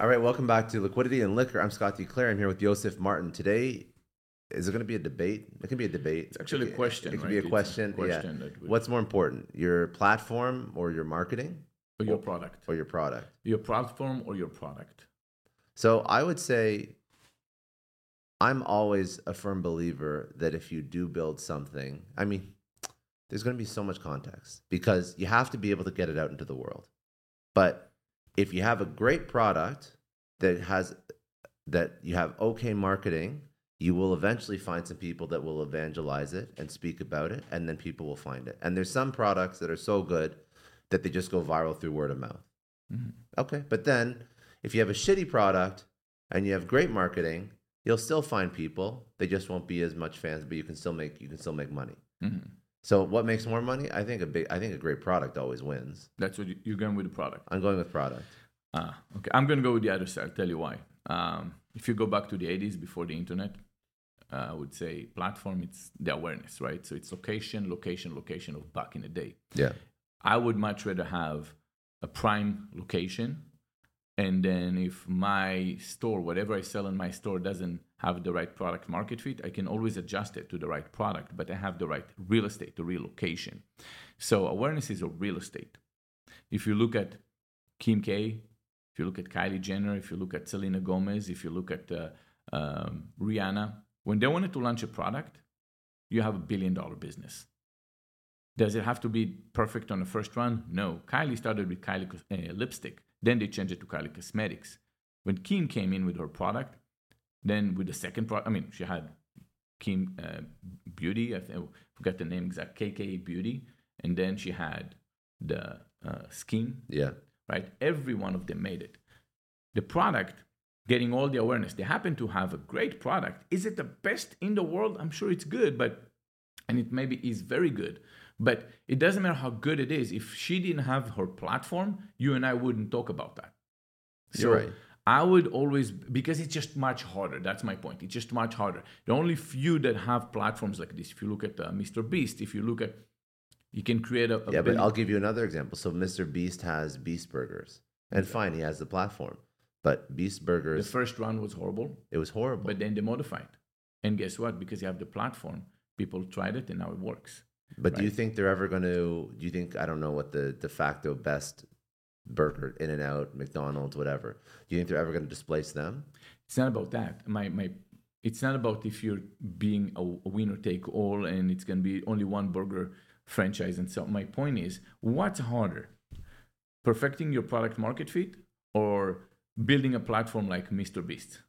All right, welcome back to Liquidity and Liquor. I'm Scott D. Clary. I'm here with Yosef Martin. Today, is it going to be a debate? It can be a debate. It's actually a question. It can right? be a question. question yeah. What's more important, your platform or your marketing or your product, or your product? your platform or your product. So I would say I'm always a firm believer that if you do build something, I mean, there's going to be so much context because you have to be able to get it out into the world. But if you have a great product that has that you have okay marketing, you will eventually find some people that will evangelize it and speak about it and then people will find it. And there's some products that are so good that they just go viral through word of mouth. Mhm. Okay, but then if you have a shitty product and you have great marketing, you'll still find people. They just won't be as much fans, but you can still make you can still make money. Mhm. So what makes more money? I think a big I think a great product always wins. That's what you, you're going with the product. I'm going with product. Ah, okay. I'm going to go with the other side. I'll tell you why. Um, if you go back to the 80s before the internet, uh, I would say platform, it's the awareness, right? So it's location, location, location of back in the day. Yeah. I would much rather have a prime location. And then if my store, whatever I sell in my store, doesn't have the right product market fit, I can always adjust it to the right product, but I have the right real estate, the real location. So awareness is a real estate. If you look at Kim K, if you look at Kylie Jenner, if you look at Selena Gomez, if you look at uh, um, Rihanna, when they wanted to launch a product, you have a billion dollar business. Does it have to be perfect on the first run? No. Kylie started with Kylie uh, lipstick, then they changed it to Kylie Cosmetics. When Kim came in with her product, then with the second product, I mean, she had Kim uh, Beauty, I th- I forgot the name exact, KK Beauty, and then she had the uh, skin Yeah. right? Every one of them made it. The product getting all the awareness. They happen to have a great product. Is it the best in the world? I'm sure it's good, but and it maybe is very good. But it doesn't matter how good it is. If she didn't have her platform, you and I wouldn't talk about that. So You're right. I would always because it's just much harder. That's my point. It's just much harder. The only few that have platforms like this. If you look at uh, Mr. Beast, if you look at, you can create a, a Yeah, but I'll give you another example. So Mr. Beast has Beast Burgers. And fine, he has the platform. But Beast Burgers. the first run was horrible. it was horrible. But then they modified. And guess what? Because you have the platform, people tried it and now it works. But do you think they're ever going to? Do you think I don't know what the de facto best burger, In and Out, McDonald's, whatever? Do you think they're ever going to displace them? It's not about that. My my it's not about if you're being a, a winner take all and it's gonna be only one burger franchise and so my point is what's harder? Perfecting your product market fit or building a platform like Mr. Beast?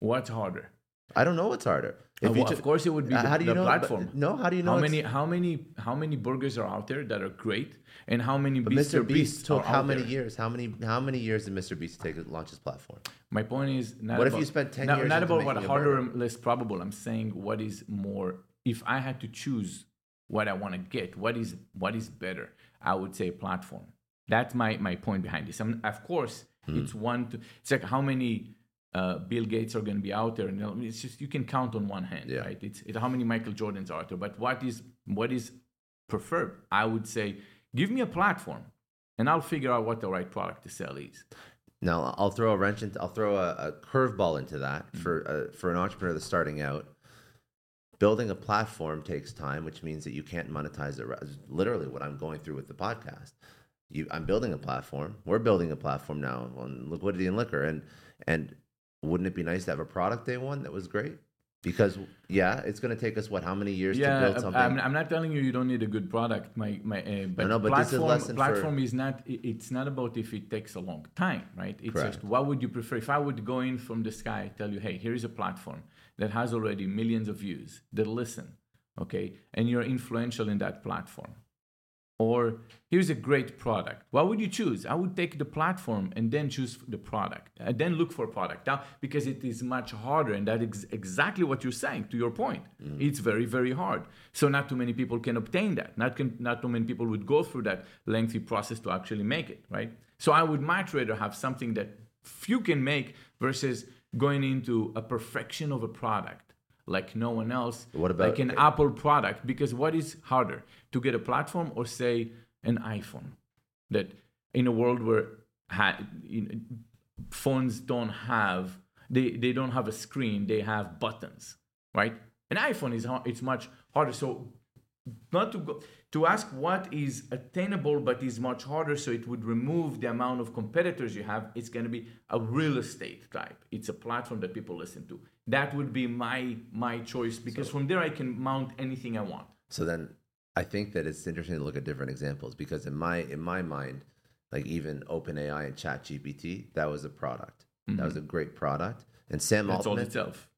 What's harder? I don't know what's harder. Uh, you well, ju- of course, it would be Uh, the, how do you know? but- platform. No, how do you know? how many how many how many burgers are out there that are great and how many But Mr. Mr. Beast took how many there? years? How many? How many years did Mr. Beast take to launch his platform? My point is not What if about, you spent 10 not, years not about what harder and less probable. I'm saying what is more. If I had to choose what I want to get, what is what is better? I would say platform. That's my my point behind this. I mean, of course, Hmm. it's one. To, it's like how many. Uh, Bill Gates are going to be out there, and you it's just you can count on one hand, Yeah. right? It's, it's how many Michael Jordans are there. But what is what is preferred? I would say, give me a platform, and I'll figure out what the right product to sell is. Now I'll throw a wrench into. I'll throw a, a curveball into that Mm-hmm. for uh, for an entrepreneur that's starting out. Building a platform takes time, which means that you can't monetize it. Literally, what I'm going through with the podcast. You, I'm building a platform. We're building a platform now on liquidity and liquor, and and wouldn't it be nice to have a product day one that was great? Because yeah, it's going to take us what? How many years to build something? I'm, I'm not telling you you don't need a good product. My my, uh, but, no, but this is platform for- platform is not. It's not about if it takes a long time, right? It's Correct. just what would you prefer? If I would go in from the sky, tell you, hey, here is a platform that has already millions of views that listen, okay, and you're influential in that platform. Or here's a great product. What would you choose? I would take the platform and then choose the product, and then look for a product. Now, because it is much harder, and that is exactly what you're saying. To your point, mm. it's very, very hard. So not too many people can obtain that. Not can, not too many people would go through that lengthy process to actually make it, right? So I would much rather have something that few can make versus going into a perfection of a product like no one else What about- like an apple product? Because what is harder to get a platform or say an iphone? That in a world where ha- in, phones don't have they, they don't have a screen they have buttons right? An iphone is it's much harder. So not to go to ask what is attainable but is much harder so it would remove the amount of competitors you have it's going to be a real estate type it's a platform that people listen to that would be my my choice because so, from there i can mount anything i want so then i think that it's interesting to look at different examples because in my in my mind like even OpenAI and ChatGPT, that was a product. Mm-hmm. That was a great product. And Sam Altman, sold itself.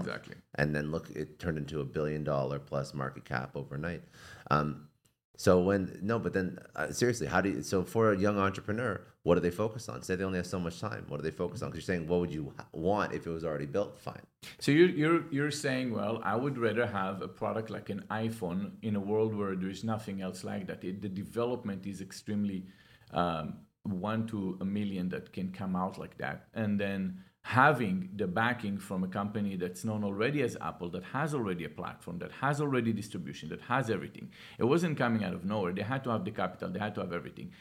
Exactly and then look, it turned into a billion dollar plus market cap overnight. Um, so when no, but then uh, seriously, how do you? So for a young entrepreneur, what do they focus on? Say they only have so much time. What do they focus on? Because you're saying, what would you want if it was already built? Fine. So you're you're you're saying, well, I would rather have a product like an iPhone in a world where there's nothing else like that. It, the development is extremely um, one to a million that can come out like that, and then having the backing from a company that's known already as Apple, that has already a platform, that has already distribution, that has everything. It wasn't coming out of nowhere. They had to have the capital, they had to have everything.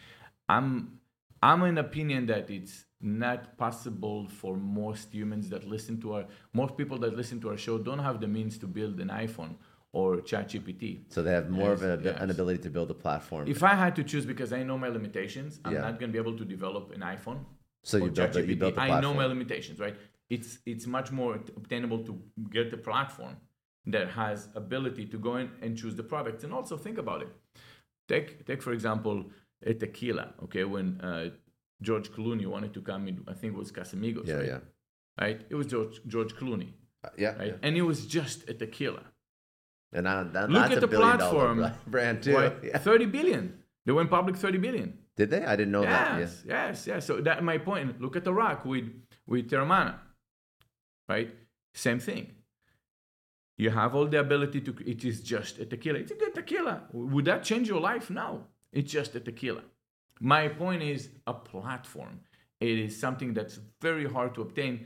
I'm I'm in opinion that it's not possible for most humans that listen to our most people that listen to our show don't have the means to build an iPhone or ChatGPT. So they have more yes, of a, yes. an ability to build a platform. If I had to choose, because I know my limitations, I'm yeah. not going to be able to develop an iPhone. So you built, the, you built the platform. I know my limitations, right? It's it's much more obtainable to get a platform that has ability to go in and choose the products and also think about it. Take take for example a tequila. Okay, when uh, George Clooney wanted to come in, I think it was Casamigos. Yeah, right? yeah. Right. It was George George Clooney. Uh, yeah, right. Yeah. And it was just a tequila. And I, that, look at the platform. Brand too. Right? Yeah. Thirty billion. They went public. Thirty billion. Did they? I didn't know yes, that. Yes, yes, yes. So that my point. Look at the rock with with Teremana, right? Same thing. You have all the ability to. It is just a tequila. It's a good tequila. Would that change your life? No. It's just a tequila. My point is a platform. It is something that's very hard to obtain,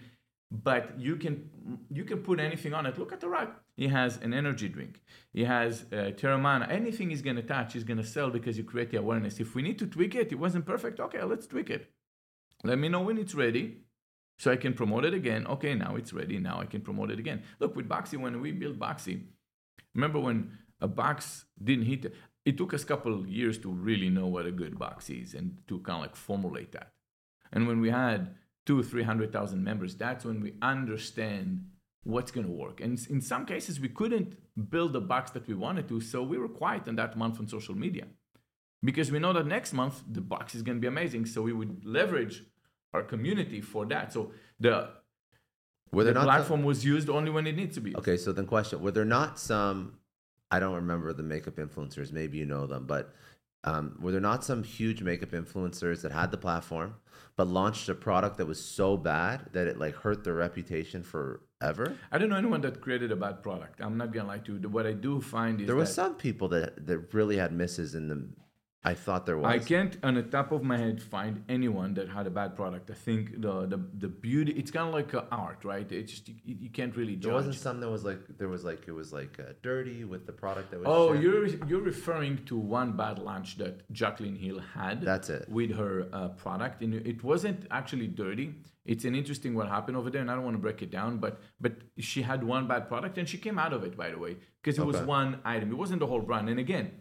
but you can you can put anything on it. Look at the rock. He has an energy drink. He has uh, Teremana. Anything he's going to touch, going to sell because you create the awareness. If we need to tweak it, it wasn't perfect. Okay, let's tweak it. Let me know when it's ready so I can promote it again. Okay, now it's ready. Now I can promote it again. Look, with Boxy, when we built Boxy, remember when a box didn't hit, it, it took us a couple years to really know what a good box is and to kind of like formulate that. And when we had two, 300,000 members, that's when we understand what's going to work. And in some cases, we couldn't build the box that we wanted to, so we were quiet in that month on social media because we know that next month the box is going to be amazing. So we would leverage our community for that. So the were the platform some... was used only when it needs to be. Okay, so then question: Were there not some? I don't remember the makeup influencers. Maybe you know them, but um, were there not some huge makeup influencers that had the platform but launched a product that was so bad that it like hurt their reputation forever? I don't know anyone that created a bad product. I'm not gonna lie to you. What I do find is there was some people that that really had misses in the I thought there was. I can't, on the top of my head, find anyone that had a bad product. I think the the, the beauty. It's kind of like art, right? It's just you, you can't really judge. There wasn't some that was like there was like it was like uh, dirty with the product that was. Oh, you're you're referring to one bad launch that Jaclyn Hill had. That's it. With her uh, product, and it wasn't actually dirty. It's an interesting what happened over there, and I don't want to break it down, but but she had one bad product, and she came out of it, by the way, because it okay. was one item. It wasn't the whole brand. And again,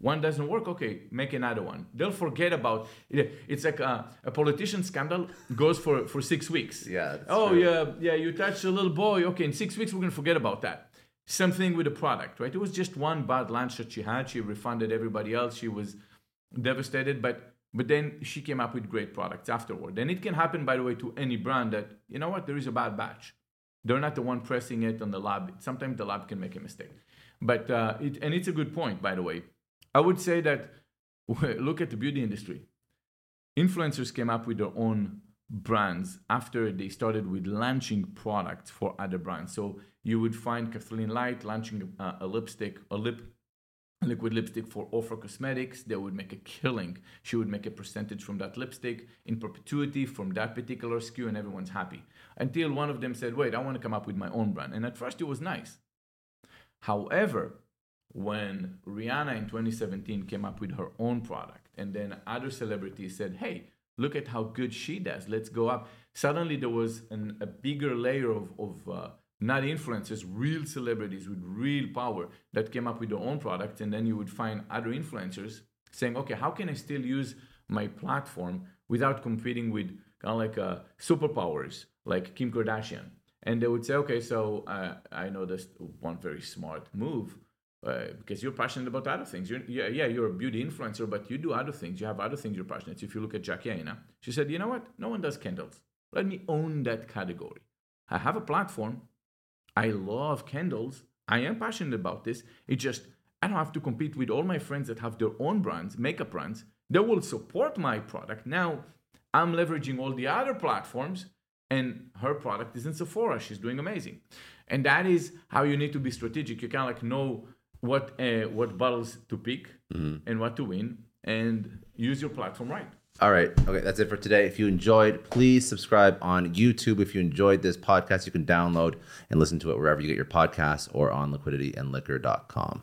one doesn't work, okay, make another one. They'll forget about it. It's like a, a politician scandal goes for, for six weeks. Yeah. Oh, true. yeah, yeah, you touched a little boy. Okay, in six weeks, we're going to forget about that. Same thing with the product, right? It was just one bad lunch that she had. She refunded everybody else. She was devastated, but but then she came up with great products afterward. And it can happen, by the way, to any brand that, you know what, there is a bad batch. They're not the one pressing it on the lab. Sometimes the lab can make a mistake. But, uh, it, and it's a good point, by the way I would say that look at the beauty industry. influencers came up with their own brands after they started with launching products for other brands. So you would find Kathleen Light launching a, a lipstick, a lip liquid lipstick for Ofra Cosmetics. They would make a killing. She would make a percentage from that lipstick in perpetuity from that particular SKU, and everyone's happy. Until one of them said, Wait, I want to come up with my own brand. And at first it was nice. However, when Rihanna in 2017 came up with her own product, and then other celebrities said, Hey, look at how good she does, let's go up. Suddenly there was an, a bigger layer of, of uh, not influencers, real celebrities with real power that came up with their own products. And then you would find other influencers saying, okay, how can I still use my platform without competing with kind of like uh, superpowers like Kim Kardashian? And they would say, okay, so uh, I know this one very smart move. Uh, because you're passionate about other things. You're, yeah, yeah, you're a beauty influencer, but you do other things. You have other things you're passionate. If you look at Jackie Aina, she said, you know what? No one does candles. Let me own that category. I have a platform. I love candles. I am passionate about this. It just, I don't have to compete with all my friends that have their own brands, makeup brands. They will support my product. Now I'm leveraging all the other platforms, and her product is in Sephora. She's doing amazing. And that is how you need to be strategic. You kind of like know what uh, what bottles to pick mm-hmm. and what to win, and use your platform right. All right. Okay, that's it for today. If you enjoyed, please subscribe on YouTube. If you enjoyed this podcast, you can download and listen to it wherever you get your podcasts or on liquidityandliquor.com.